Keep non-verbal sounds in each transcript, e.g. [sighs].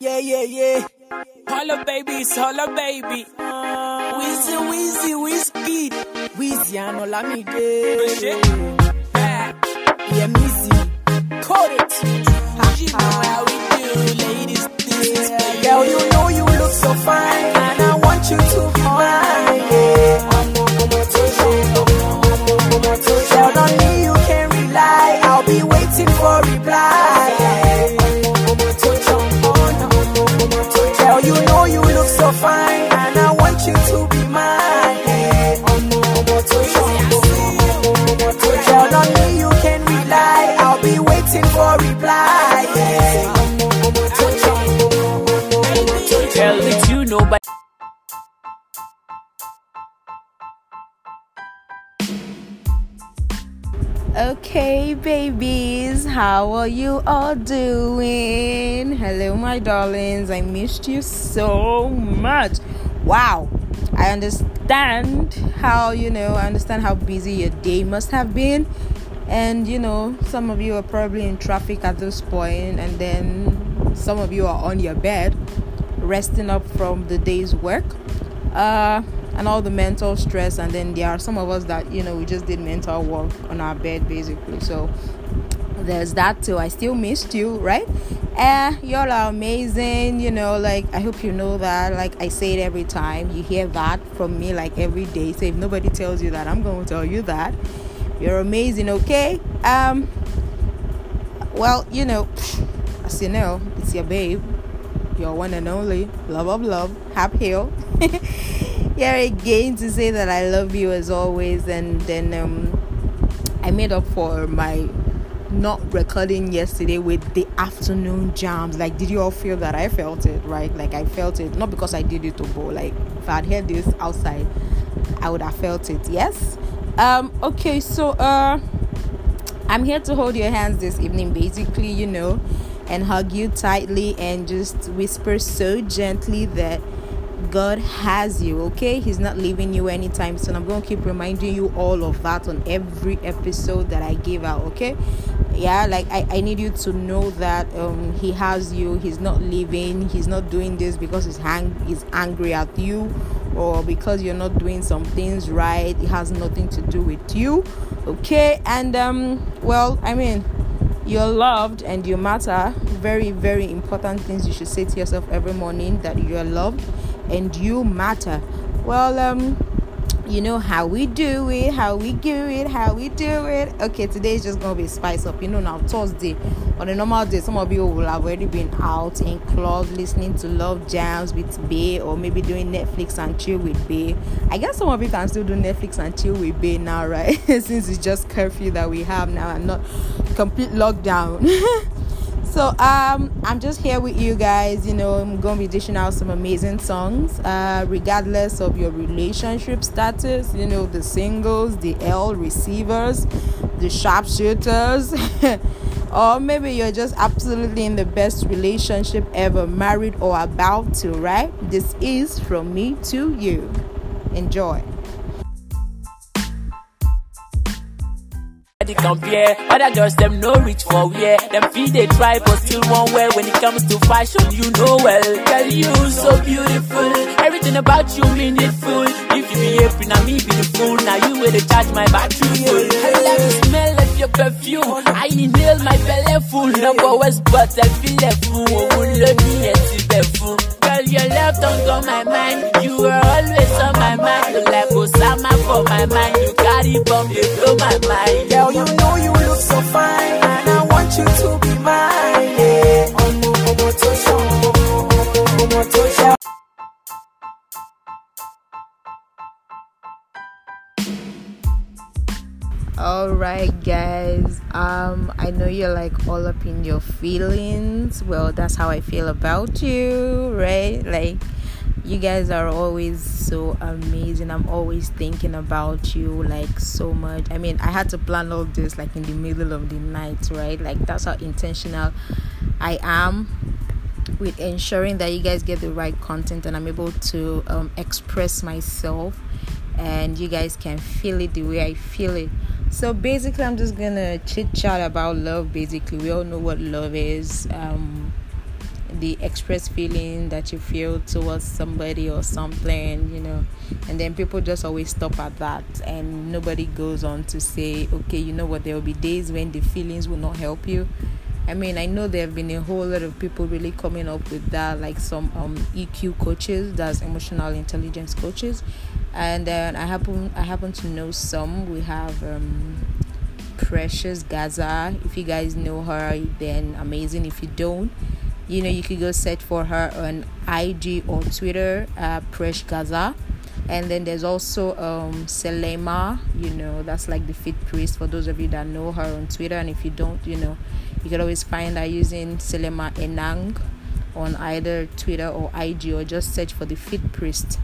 Yeah, yeah, yeah. Holla babies, holla baby. Wheezy, Wheezy, Whiskey. Wheezy, and Olamide. Yeah, Missy. Call it. You know how we do, ladies. This Yeah, girl, you know you look so fine, and I want you to be mine. Yeah. Girl, on me you can rely. I'll be waiting for reply. Okay, babies, how are you all doing? Hello, my darlings. I missed you so much. Wow, I understand how you know, I understand how busy your day must have been, and you know, some of you are probably in traffic at this point, and then some of you are on your bed resting up from the day's work. Uh, and all the mental stress and then there are some of us that you know we just did mental work on our bed basically. So there's that too. I still missed you right? Eh y'all are amazing you know like i hope you know that. Like i say it every time. You hear that from me like every day. So if nobody tells you that i'm going to tell you that. You're amazing okay? Um well you know as you know it's your babe. Your one and only love of love. Hap hill [laughs] here again to say that I love you as always, and then um, I made up for my not recording yesterday with the afternoon jams. Like, did you all feel that? I felt it, right? Like, I felt it, not because I did it to go. Like, if I'd heard this outside, I would have felt it. Yes. Um. Okay. So, uh, I'm here to hold your hands this evening, basically, you know, and hug you tightly and just whisper so gently that God has you, okay? He's not leaving you anytime soon. I'm going to keep reminding you all of that on every episode that I give out, okay? Yeah, like I, I need you to know that um he has you. He's not leaving. He's not doing this because he's hang he's angry at you or because you're not doing some things right. It has nothing to do with you. Okay? And um well, I mean, you're loved and you matter very very important things you should say to yourself every morning that you're loved and you matter. Well um you know how we do it how we do it how we do it. Okay today is just gonna be spice up. You know now thursday on a normal day some of you will have already been out in clubs listening to love jams with bay or maybe doing netflix and chill with bay i guess some of you can still do netflix and chill with bay now right? [laughs] Since it's just curfew that we have now and not complete lockdown [laughs] so um i'm just here with you guys you know i'm gonna be dishing out some amazing songs uh regardless of your relationship status you know the singles the l receivers the sharpshooters [laughs] or maybe you're just absolutely in the best relationship ever married or about to right? This is from me to you. Enjoy They compare other girls, them no reach for where them feel they try, but still one well. When it comes to fashion, you know well. Girl, you so beautiful, everything about you meaningful. If you be happy, now me be the fool. Now you will charge my battery full. I love the smell of your perfume. I inhale my belly full. Number West, but I feel the fool. Oh, love me see the fool. Girl, your love don't go my mind. You are always on my mind. You like Osama for my mind. You carry bomb, you blow my mind. Girl, you know you look so um i know you're like all up in your feelings. Well that's how i feel about you right? Like you guys are always so amazing. I'm always thinking about you like so much. I mean i had to plan all this like in the middle of the night right? Like that's how intentional i am with ensuring that you guys get the right content and i'm able to um, express myself and you guys can feel it the way i feel it so basically i'm just gonna chit chat about love basically. We all know what love is um the express feeling that you feel towards somebody or something you know. And then people just always stop at that and nobody goes on to say okay you know what? There will be days when the feelings will not help you. I mean, I know there have been a whole lot of people really coming up with that, like some um, EQ coaches, that's emotional intelligence coaches, and then I happen I happen to know some. We have um, Precious Gaza. If you guys know her, then amazing. If you don't, you know you could go search for her on IG or Twitter, uh, Precious Gaza. And then there's also um, Selema, you know, that's like the fit priest for those of you that know her on Twitter. And if you don't, you know, you can always find her using Selema Enang on either Twitter or IG or just search for the fit priest.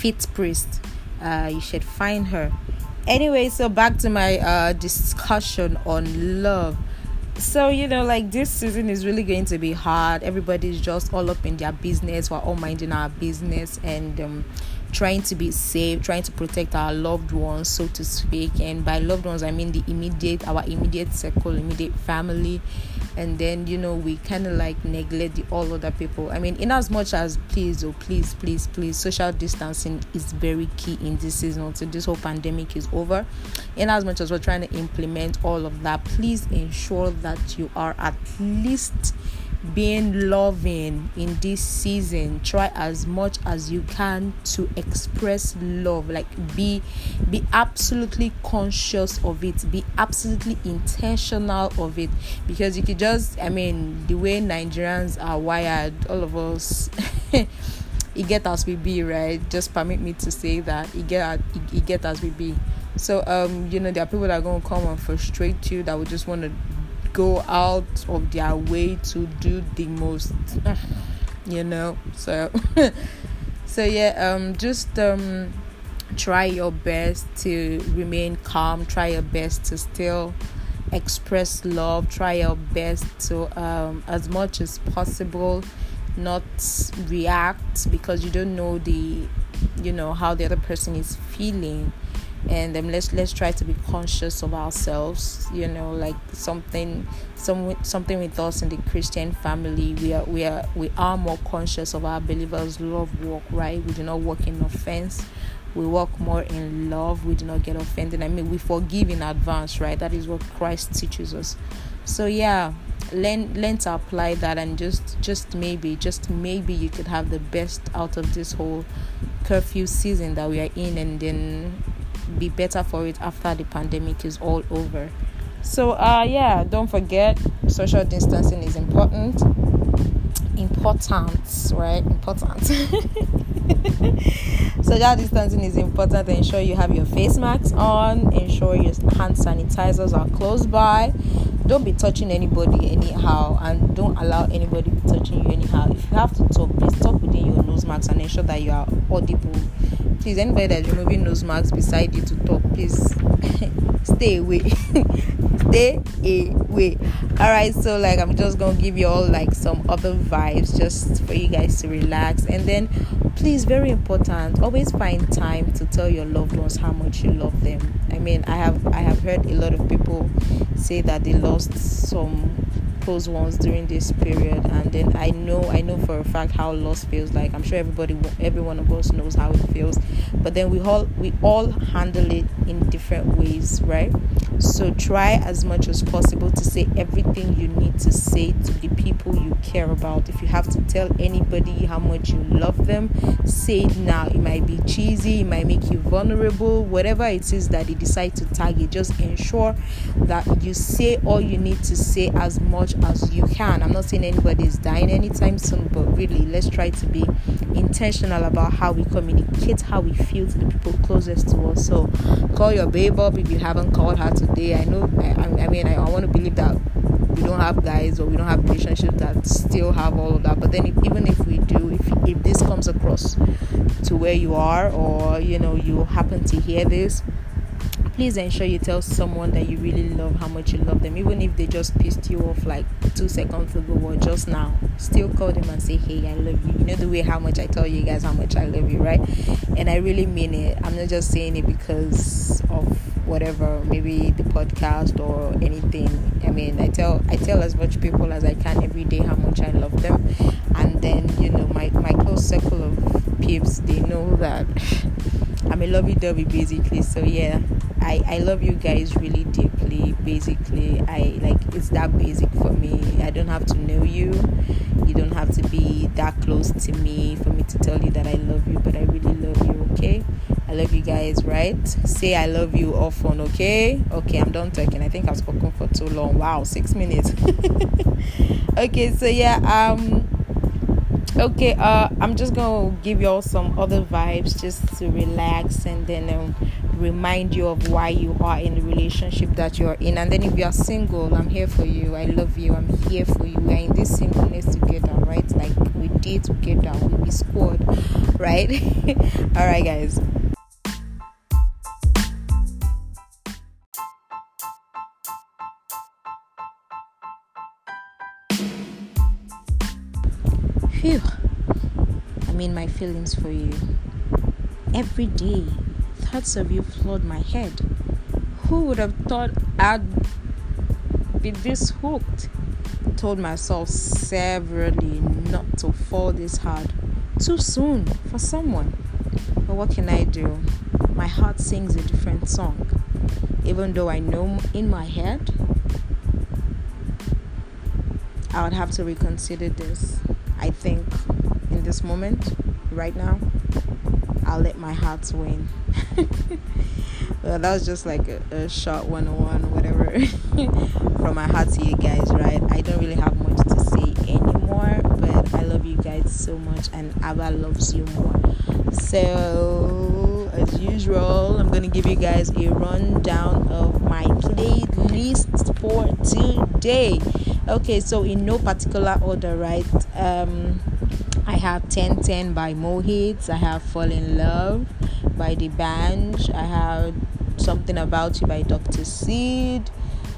Fit priest. Uh, you should find her. Anyway, so back to my uh, discussion on love. So, you know, like this season is really going to be hard. Everybody's just all up in their business. We're all minding our business and um, trying to be safe, trying to protect our loved ones, so to speak. And by loved ones, I mean the immediate, our immediate circle, immediate family. And then, you know, we kind of like neglect the all other people. I mean, in as much as please, oh, please, please, please, social distancing is very key in this season until this whole pandemic is over. In as much as we're trying to implement all of that, please ensure that you are at least being loving in this season try as much as you can to express love like be be absolutely conscious of it be absolutely intentional of it because you could just i mean the way nigerians are wired all of us [laughs] you get as we be right? Just permit me to say that you get you get as we be. So um you know there are people that are going to come and frustrate you that would just want to go out of their way to do the most [sighs] you know so [laughs] so yeah um just um try your best to remain calm try your best to still express love try your best to um as much as possible not react because you don't know the you know how the other person is feeling and then let's let's try to be conscious of ourselves you know like something some something with us in the christian family. We are we are we are more conscious of our believers love walk right? We do not walk in offense. We walk more in love. We do not get offended. I mean we forgive in advance right? That is what christ teaches us. So yeah learn learn to apply that and just just maybe just maybe you could have the best out of this whole curfew season that we are in and then be better for it after the pandemic is all over. So, uh, yeah, don't forget social distancing is important. Important, right? Important. [laughs] social distancing is important. Ensure you have your face masks on. Ensure your hand sanitizers are close by. Don't be touching anybody anyhow, and don't allow anybody be touching you anyhow. If you have to talk, please talk within your nose mask and ensure that you are audible please anybody that's removing nose masks beside you to talk please [laughs] stay away. [laughs] Stay away. All right so like i'm just gonna give you all like some other vibes just for you guys to relax. And then please very important always find time to tell your loved ones how much you love them. I mean i have i have heard a lot of people say that they lost some close ones during this period. And then i know i know for a fact how loss feels like. I'm sure everybody every one of us knows how it feels but then we all we all handle it in different ways right? So try as much as possible to say everything you need to say to the people you care about. If you have to tell anybody how much you love them say it now. It might be cheesy it might make you vulnerable whatever it is that they decide to target just ensure that you say all you need to say as much as you can. I'm not saying anybody is dying anytime soon but really let's try to be intentional about how we communicate how we feel to the people closest to us. So call your babe up if you haven't called her today. I know i, I mean I, I want to believe that we don't have guys or we don't have relationships that still have all of that. But then if, even if we do if, if this comes across to where you are or you know you happen to hear this please ensure you tell someone that you really love how much you love them even if they just pissed you off like two seconds ago or just now. Still call them and say hey i love you. You know the way how much i tell you guys how much i love you right? And i really mean it. I'm not just saying it because of whatever maybe the podcast or anything. I mean i tell i tell as much people as i can every day how much i love them. And then you know my my close circle of peeps they know that i'm a lovey-dovey basically. So yeah I, I love you guys really deeply basically. I like it's that basic for me. I don't have to know you. You don't have to be that close to me for me to tell you that i love you but i really love you okay? I love you guys right? Say i love you often okay? Okay i'm done talking. I think i've spoken for too long. Wow six minutes. [laughs] Okay so yeah um okay uh i'm just gonna give y'all some other vibes just to relax and then um remind you of why you are in the relationship that you're in. And then if you are single, I'm here for you. I love you. I'm here for you. We're in this singleness together, right? Like we did together, we be squad, right? [laughs] All right, guys. Phew. I mean my feelings for you. Every day thoughts of you flood my head. Who would have thought I'd be this hooked? Told myself severally not to fall this hard too soon for someone. But what can I do? My heart sings a different song. Even though I know in my head, I would have to reconsider this. I think in this moment, right now, I'll let my heart win. [laughs] well, that was just like a, a short 101, whatever, [laughs] from my heart to you guys, right? I don't really have much to say anymore, but I love you guys so much, and Abba loves you more. So, as usual, I'm gonna give you guys a rundown of my playlist for today. Okay, so in no particular order, right? Um, I have 1010 by Mohits. I have Fall in Love by The Band. I have Something About You by Dr. Sid.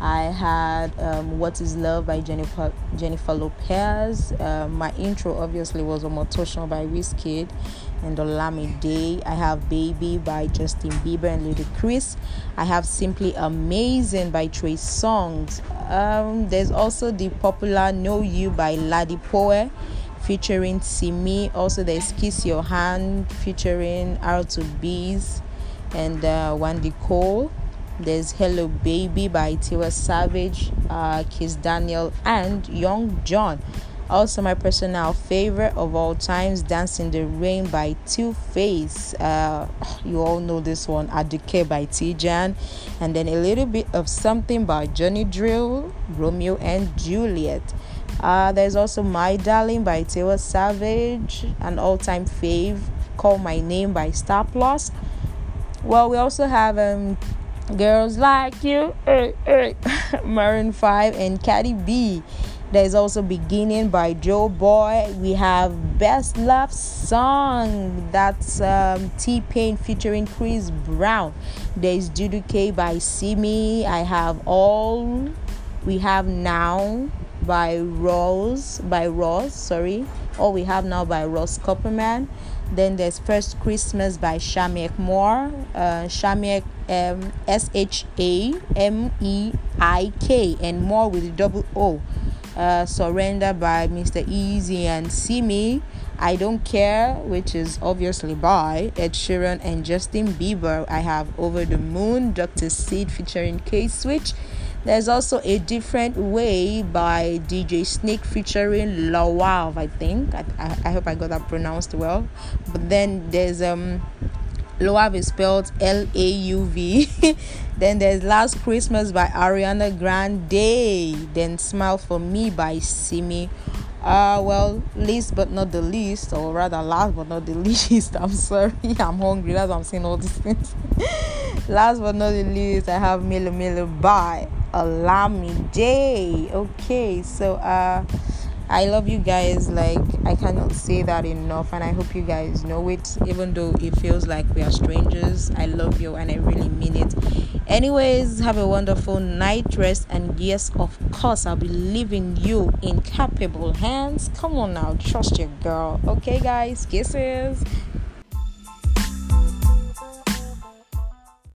I had um, What Is Love by Jennifer Jennifer Lopez. Uh, my intro obviously was Omotosho by Wizkid and Olamide. I have Baby by Justin Bieber and Ludacris. I have Simply Amazing by Trey Songz. Um, there's also the popular Know You by Ladipoe featuring Simi. Also, there's Kiss Your Hand featuring R2Bees and uh, Wendy Cole. There's Hello Baby by Tiwa Savage, uh, Kiss Daniel, and Young John. Also, my personal favorite of all times, Dance in the Rain by Two Face. Uh, you all know this one, Aduke by Tijan. And then a little bit of something by Johnny Drille, Romeo and Juliet. Uh, there's also My Darling by Tiwa Savage, an all time fave, Call My Name by Star Plus. Well, we also have um, Girls Like You, hey, hey, [laughs] Maroon 5, and Cardi B. There's also Beginning by Joeboy. We have Best Love Song, that's um, T Pain featuring Chris Brown. There's Duduke by Simi. I have All. We have Now by Rose by Ross, sorry. All we have now by Ross Copperman. Then there's First Christmas by Shameik Moore. Uh, um, S H A M E I K and more with a double O. Uh, Surrender by Mr. Eazi and Simi. I Don't Care, which is obviously by Ed Sheeran and Justin Bieber. I have Over the Moon, Dr. Sid featuring K Switch. There's also a different way by DJ Snake featuring Lawav, I think. I, I, I hope I got that pronounced well. But then there's um Lauv is spelled L A U V. [laughs] then there's Last Christmas by Ariana Grande. Then Smile for Me by Simi. Uh, well, least but not the least, or rather, last but not the [laughs] least. I'm sorry, I'm hungry. That's I'm saying all these things. [laughs] last but not the least, I have Miller Miller by Olamide. Okay, so uh I love you guys like I cannot say that enough and I hope you guys know it even though it feels like we are strangers. I love you and I really mean it. Anyways, have a wonderful night rest and yes, of course, I'll be leaving you in capable hands. Come on now, trust your girl. Okay, guys, kisses.